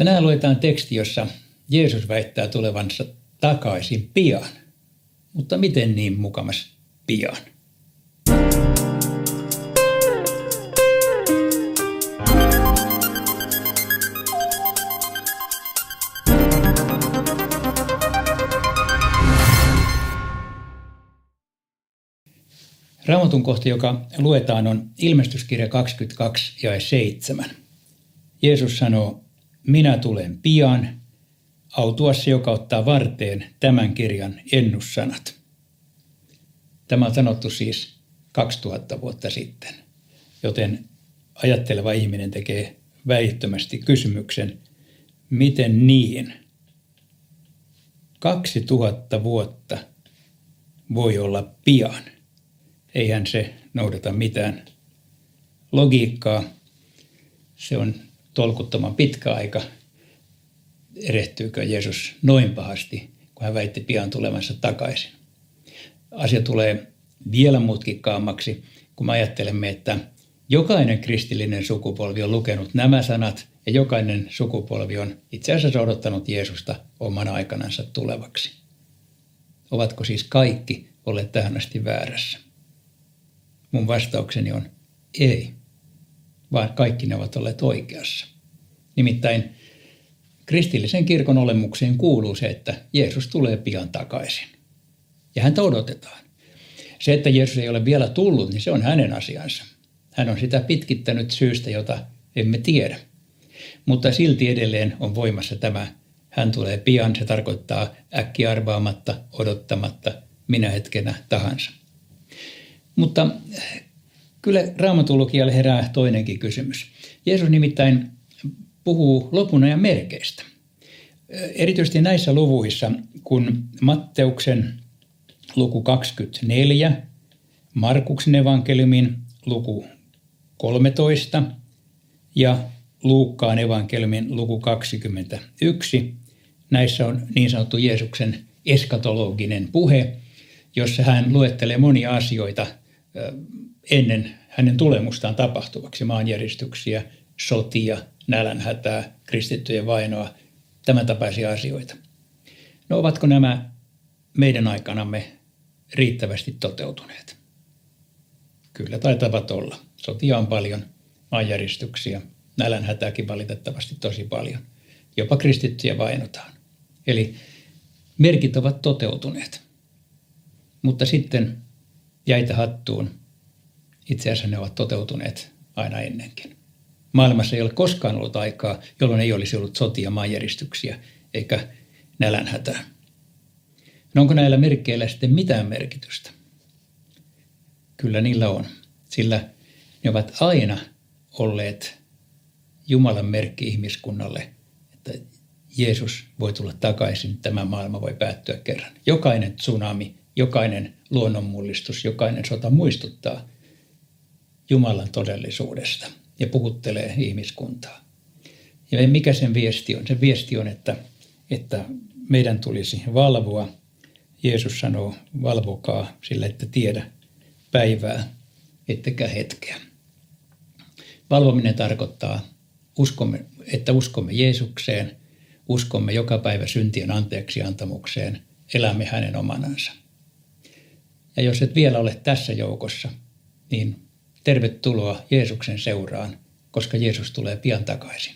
Tänään luetaan teksti, jossa Jeesus väittää tulevansa takaisin pian. Mutta miten niin mukamas pian? Raamatun kohta, joka luetaan, on ilmestyskirja 22 ja 7. Jeesus sanoo, minä tulen pian, autuassa, joka ottaa varteen tämän kirjan ennussanat. Tämä on sanottu siis 2000 vuotta sitten, joten ajatteleva ihminen tekee väittömästi kysymyksen, miten niin? 2000 vuotta voi olla pian. Eihän se noudata mitään logiikkaa. Se on tolkuttoman pitkä aika. Erehtyykö Jeesus noin pahasti, kun hän väitti pian tulevansa takaisin? Asia tulee vielä mutkikkaammaksi, kun me ajattelemme, että jokainen kristillinen sukupolvi on lukenut nämä sanat ja jokainen sukupolvi on itse asiassa odottanut Jeesusta oman aikanansa tulevaksi. Ovatko siis kaikki olleet tähän asti väärässä? Mun vastaukseni on ei, vaan kaikki ne ovat olleet oikeassa. Nimittäin kristillisen kirkon olemukseen kuuluu se, että Jeesus tulee pian takaisin. Ja häntä odotetaan. Se, että Jeesus ei ole vielä tullut, niin se on hänen asiansa. Hän on sitä pitkittänyt syystä, jota emme tiedä. Mutta silti edelleen on voimassa tämä, hän tulee pian, se tarkoittaa äkki arvaamatta, odottamatta, minä hetkenä tahansa. Mutta kyllä raamatulukijalle herää toinenkin kysymys. Jeesus nimittäin puhuu lopun ajan merkeistä. Erityisesti näissä luvuissa, kun Matteuksen luku 24, Markuksen evankeliumin luku 13 ja Luukkaan evankeliumin luku 21. Näissä on niin sanottu Jeesuksen eskatologinen puhe, jossa hän luettelee monia asioita ennen hänen tulemustaan tapahtuvaksi, maanjäristyksiä, sotia, nälänhätää, kristittyjen vainoa, tämän tapaisia asioita. No ovatko nämä meidän aikanamme riittävästi toteutuneet? Kyllä taitavat olla. Sotia on paljon, maanjäristyksiä, nälänhätääkin valitettavasti tosi paljon. Jopa kristittyjä vainotaan. Eli merkit ovat toteutuneet. Mutta sitten jäitä hattuun. Itse asiassa ne ovat toteutuneet aina ennenkin. Maailmassa ei ole koskaan ollut aikaa, jolloin ei olisi ollut sotia, maanjäristyksiä eikä nälänhätää. No onko näillä merkkeillä sitten mitään merkitystä? Kyllä niillä on, sillä ne ovat aina olleet Jumalan merkki ihmiskunnalle, että Jeesus voi tulla takaisin, tämä maailma voi päättyä kerran. Jokainen tsunami, jokainen luonnonmullistus, jokainen sota muistuttaa Jumalan todellisuudesta ja puhuttelee ihmiskuntaa. Ja mikä sen viesti on? Se viesti on, että, että meidän tulisi valvoa. Jeesus sanoo, valvokaa sillä, että tiedä päivää, ettekä hetkeä. Valvominen tarkoittaa, uskomme, että uskomme Jeesukseen, uskomme joka päivä syntien anteeksi antamukseen, elämme hänen omanansa. Ja jos et vielä ole tässä joukossa, niin tervetuloa Jeesuksen seuraan, koska Jeesus tulee pian takaisin.